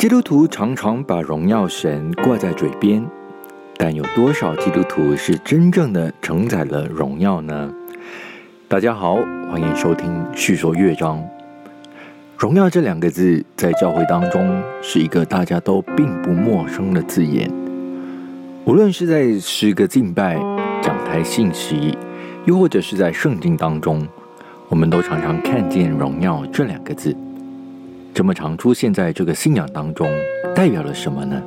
基督徒常常把荣耀神挂在嘴边，但有多少基督徒是真正的承载了荣耀呢？大家好，欢迎收听叙说乐章。荣耀这两个字在教会当中是一个大家都并不陌生的字眼，无论是在诗歌敬拜、讲台信息，又或者是在圣经当中，我们都常常看见荣耀这两个字。这么常出现在这个信仰当中，代表了什么呢？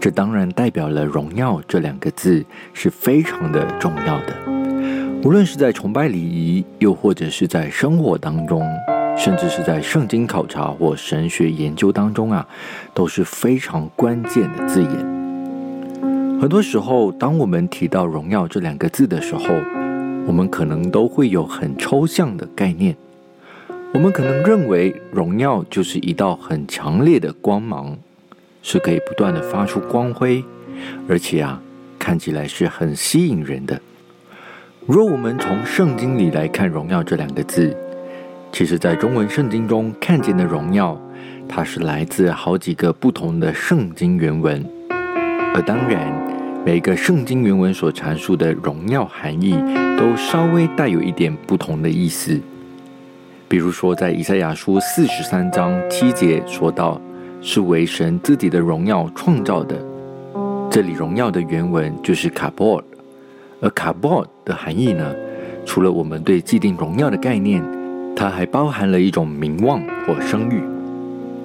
这当然代表了“荣耀”这两个字是非常的重要的。无论是在崇拜礼仪，又或者是在生活当中，甚至是在圣经考察或神学研究当中啊，都是非常关键的字眼。很多时候，当我们提到“荣耀”这两个字的时候，我们可能都会有很抽象的概念。我们可能认为荣耀就是一道很强烈的光芒，是可以不断的发出光辉，而且啊，看起来是很吸引人的。若我们从圣经里来看“荣耀”这两个字，其实在中文圣经中看见的荣耀，它是来自好几个不同的圣经原文，而当然，每个圣经原文所阐述的荣耀含义，都稍微带有一点不同的意思。比如说，在以赛亚书四十三章七节说到，是为神自己的荣耀创造的。这里“荣耀”的原文就是卡波尔，而卡波尔的含义呢，除了我们对既定荣耀的概念，它还包含了一种名望或声誉。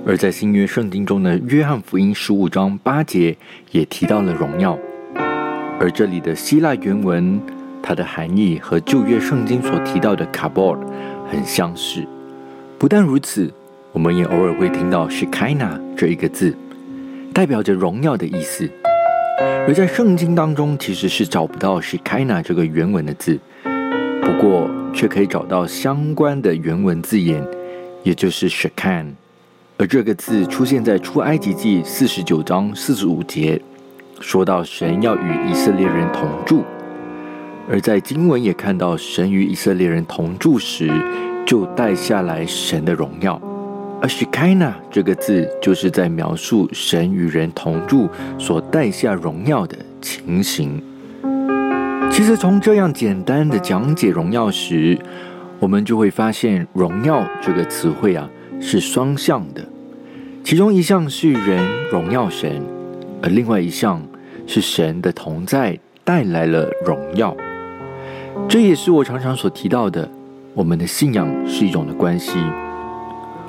而在新约圣经中的约翰福音十五章八节也提到了荣耀，而这里的希腊原文，它的含义和旧约圣经所提到的卡波尔。很相似。不但如此，我们也偶尔会听到 “shikina” 这一个字，代表着荣耀的意思。而在圣经当中，其实是找不到 “shikina” 这个原文的字，不过却可以找到相关的原文字眼，也就是 “shikan”。而这个字出现在出埃及记四十九章四十五节，说到神要与以色列人同住。而在经文也看到，神与以色列人同住时，就带下来神的荣耀。而 “shikina” 这个字，就是在描述神与人同住所带下荣耀的情形。其实从这样简单的讲解荣耀时，我们就会发现，荣耀这个词汇啊是双向的，其中一项是人荣耀神，而另外一项是神的同在带来了荣耀。这也是我常常所提到的，我们的信仰是一种的关系。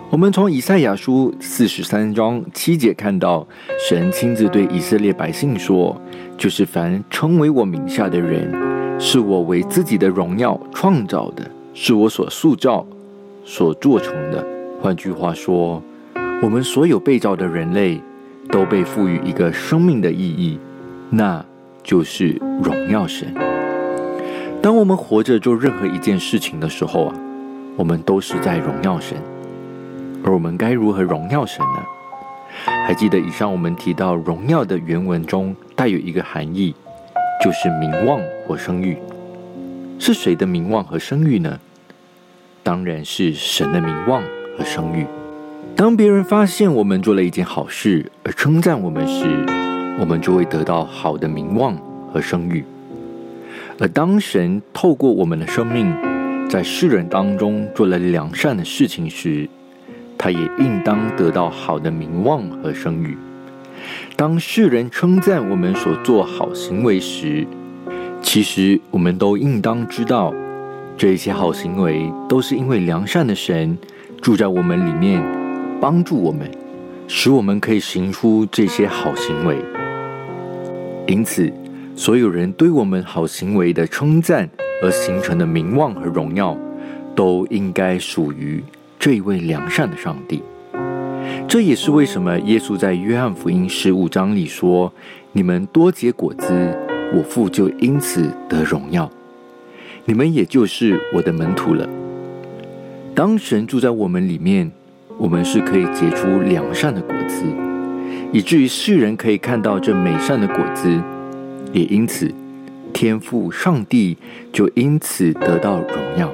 我们从以赛亚书四十三章七节看到，神亲自对以色列百姓说：“就是凡称为我名下的人，是我为自己的荣耀创造的，是我所塑造、所做成的。”换句话说，我们所有被造的人类，都被赋予一个生命的意义，那就是荣耀神。当我们活着做任何一件事情的时候啊，我们都是在荣耀神。而我们该如何荣耀神呢？还记得以上我们提到荣耀的原文中带有一个含义，就是名望或声誉。是谁的名望和声誉呢？当然是神的名望和声誉。当别人发现我们做了一件好事而称赞我们时，我们就会得到好的名望和声誉。而当神透过我们的生命，在世人当中做了良善的事情时，他也应当得到好的名望和声誉。当世人称赞我们所做好行为时，其实我们都应当知道，这些好行为都是因为良善的神住在我们里面，帮助我们，使我们可以行出这些好行为。因此。所有人对我们好行为的称赞而形成的名望和荣耀，都应该属于这位良善的上帝。这也是为什么耶稣在约翰福音十五章里说：“你们多结果子，我父就因此得荣耀。你们也就是我的门徒了。”当神住在我们里面，我们是可以结出良善的果子，以至于世人可以看到这美善的果子。也因此，天父上帝就因此得到荣耀。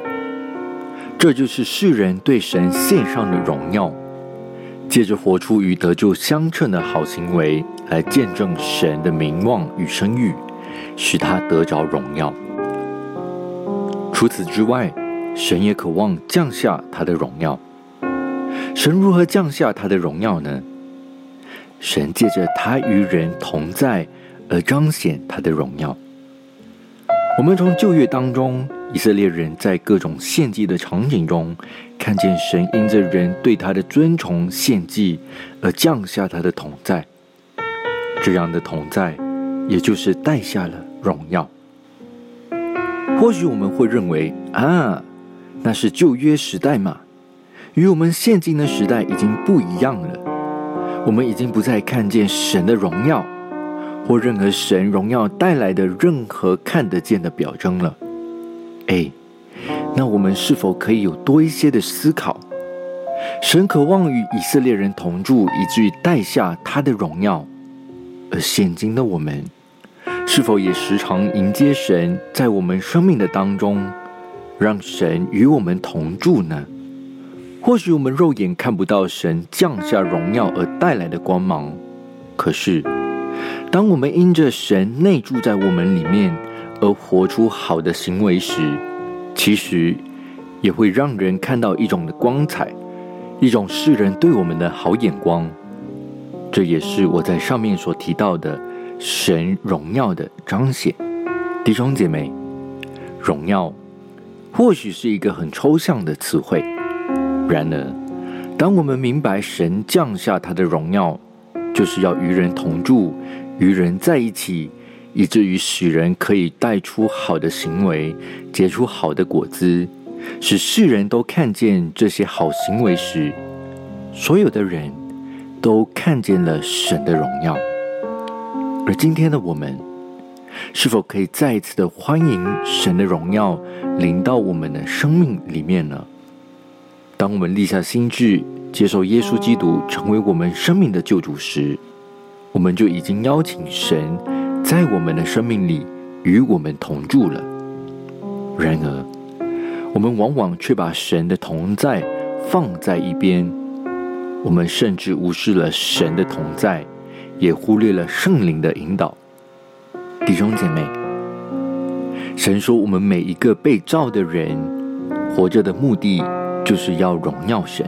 这就是世人对神献上的荣耀。借着活出与得救相称的好行为，来见证神的名望与声誉，使他得着荣耀。除此之外，神也渴望降下他的荣耀。神如何降下他的荣耀呢？神借着他与人同在而彰显他的荣耀。我们从旧约当中，以色列人在各种献祭的场景中，看见神因着人对他的尊崇献祭而降下他的同在。这样的同在，也就是带下了荣耀。或许我们会认为啊，那是旧约时代嘛，与我们现今的时代已经不一样了。我们已经不再看见神的荣耀。或任何神荣耀带来的任何看得见的表征了，哎，那我们是否可以有多一些的思考？神渴望与以色列人同住，以至于带下他的荣耀，而现今的我们，是否也时常迎接神在我们生命的当中，让神与我们同住呢？或许我们肉眼看不到神降下荣耀而带来的光芒，可是。当我们因着神内住在我们里面而活出好的行为时，其实也会让人看到一种的光彩，一种世人对我们的好眼光。这也是我在上面所提到的神荣耀的彰显。弟兄姐妹，荣耀或许是一个很抽象的词汇，然而，当我们明白神降下他的荣耀，就是要与人同住。与人在一起，以至于使人可以带出好的行为，结出好的果子，使世人都看见这些好行为时，所有的人都看见了神的荣耀。而今天的我们，是否可以再一次的欢迎神的荣耀临到我们的生命里面呢？当我们立下心志，接受耶稣基督成为我们生命的救主时，我们就已经邀请神在我们的生命里与我们同住了。然而，我们往往却把神的同在放在一边，我们甚至无视了神的同在，也忽略了圣灵的引导。弟兄姐妹，神说，我们每一个被造的人活着的目的，就是要荣耀神。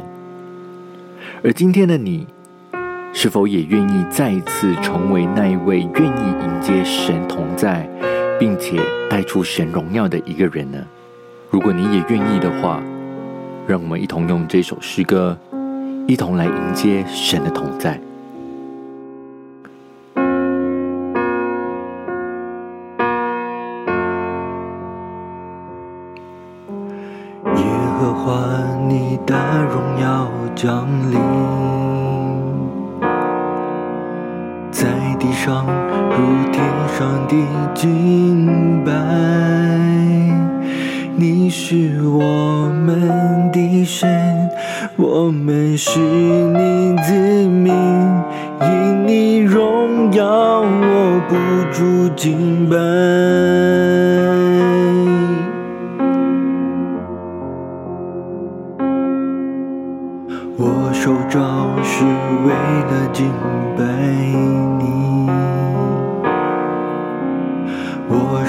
而今天的你。是否也愿意再一次成为那一位愿意迎接神同在，并且带出神荣耀的一个人呢？如果你也愿意的话，让我们一同用这首诗歌，一同来迎接神的同在。耶和华，你的荣耀降临。在地上如天上的敬拜，你是我们的神，我们是你子民，因你荣耀，我不住敬拜。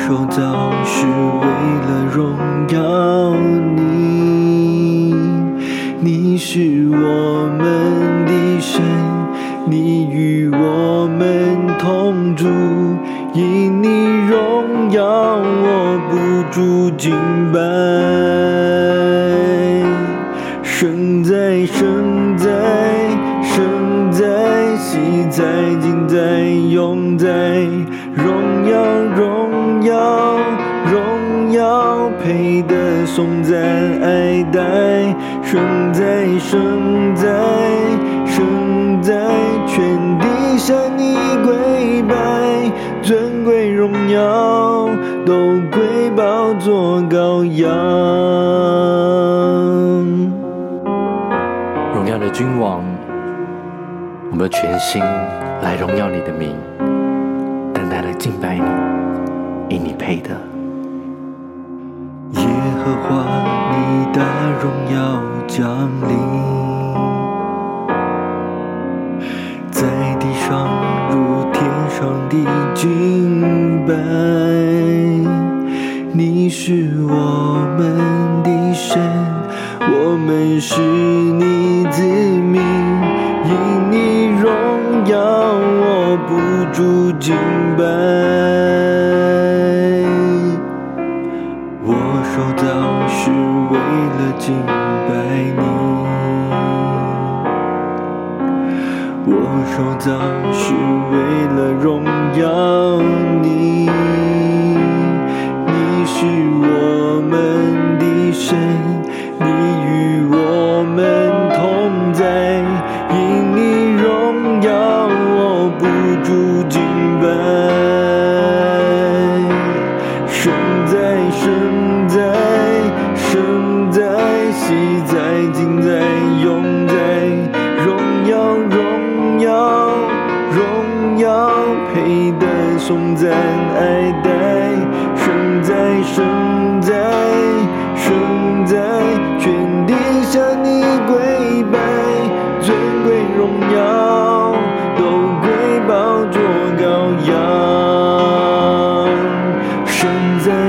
受造是为了荣耀你，你是我们的神，你与我们同住，因你荣耀我不住敬拜，生在生在生在全地向你跪拜，尊贵荣耀都归宝座羔羊。荣耀的君王，我们全心来荣耀你的名，单单的敬拜你。因你配的，耶和华，你的荣耀降临在地上，如天上的金白，你是我们的神，我们是你子民，因你荣耀，我不住敬拜。我受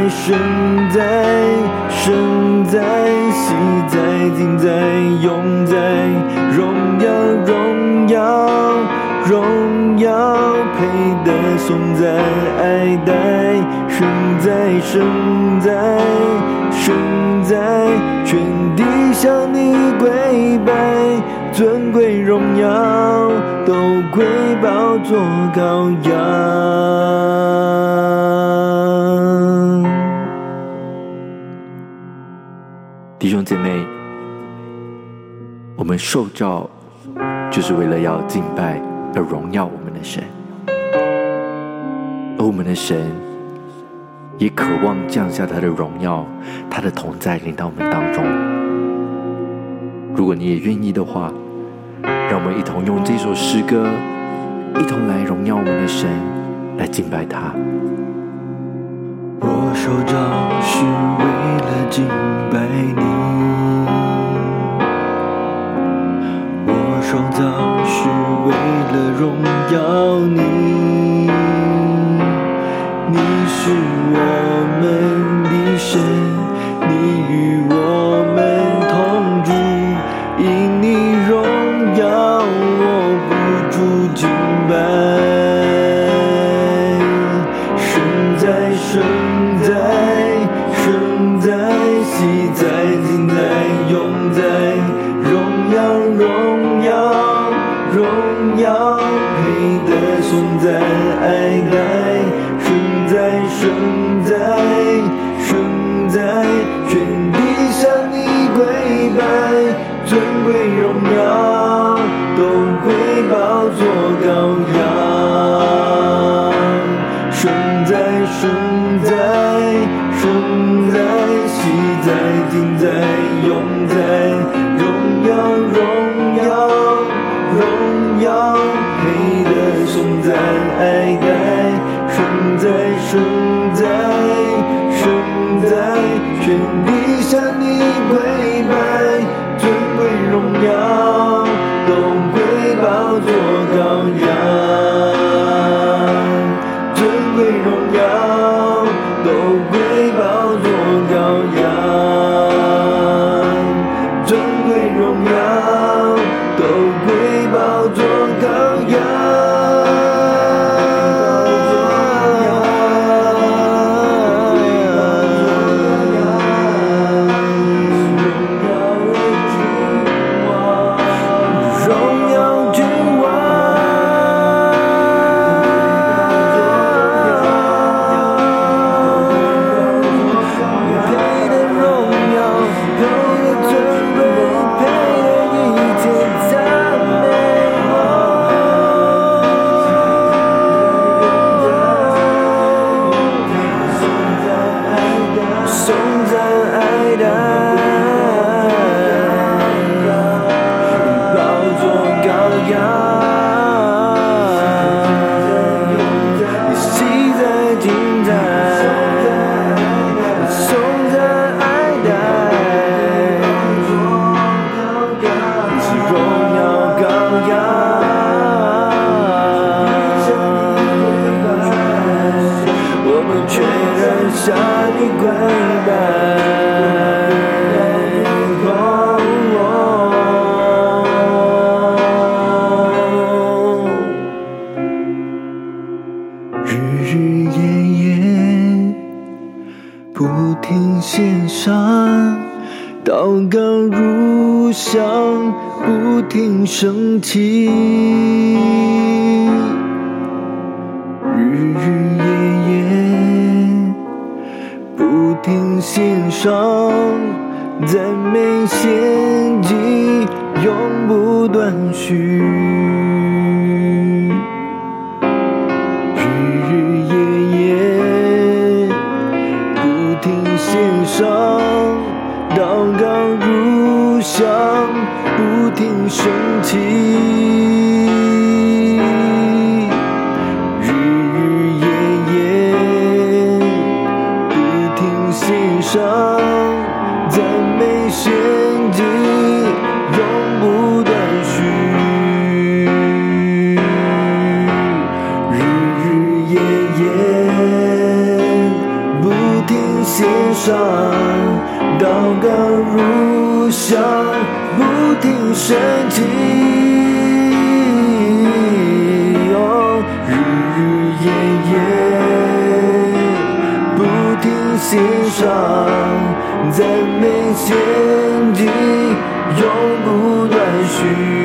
生在，生在，喜在，今在，永在，荣耀，荣耀，荣耀，配得颂赞，爱戴，生在，生在，生在，全地向你跪拜，尊贵荣耀都归宝座羔羊。姐妹，我们受召就是为了要敬拜、要荣耀我们的神，而我们的神也渴望降下他的荣耀、他的同在临到我们当中。如果你也愿意的话，让我们一同用这首诗歌，一同来荣耀我们的神，来敬拜他。我受召是为了敬拜你，创造是为了荣耀你。身体。赞美天地永不断续。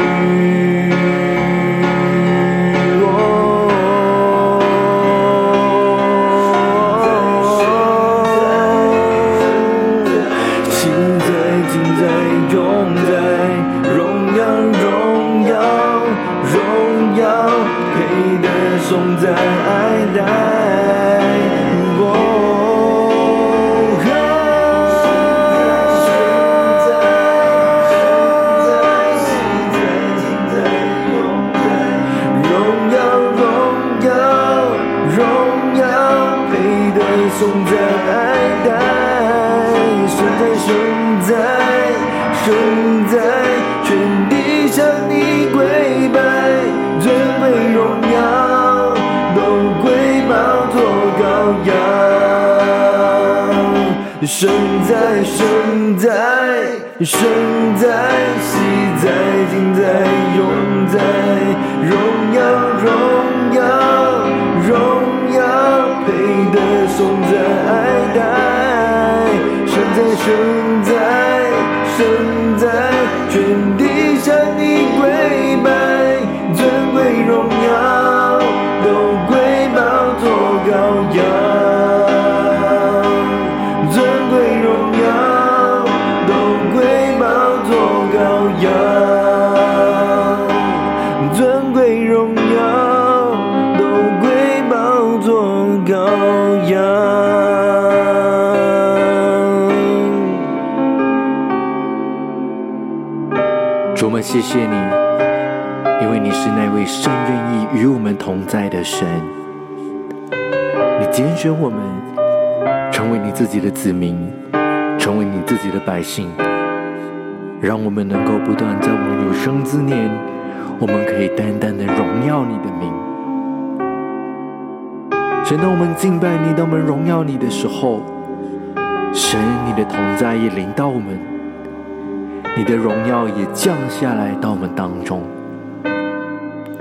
生在，喜在，今在，永在，荣耀，荣耀，荣耀，配得颂赞、爱戴。生在，生谢谢你，因为你是那位甚愿意与我们同在的神。你拣选我们，成为你自己的子民，成为你自己的百姓，让我们能够不断在我们有生之年，我们可以单单的荣耀你的名。神，当我们敬拜你，当我们荣耀你的时候，神，你的同在也临到我们。你的荣耀也降下来到我们当中。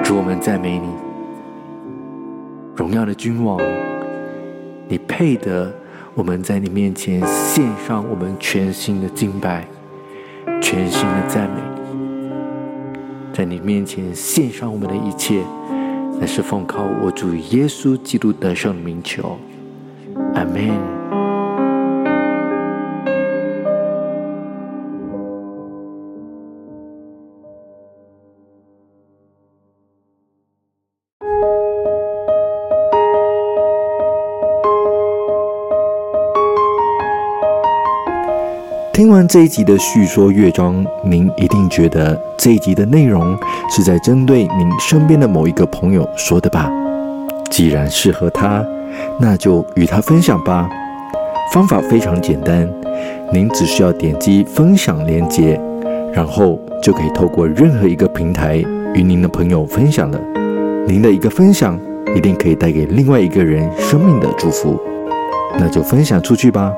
主，我们赞美你，荣耀的君王，你配得我们在你面前献上我们全新的敬拜，全新的赞美，在你面前献上我们的一切，乃是奉靠我主耶稣基督得胜的名求，阿门。完这一集的叙说乐章，您一定觉得这一集的内容是在针对您身边的某一个朋友说的吧？既然适合他，那就与他分享吧。方法非常简单，您只需要点击分享链接，然后就可以透过任何一个平台与您的朋友分享了。您的一个分享，一定可以带给另外一个人生命的祝福。那就分享出去吧。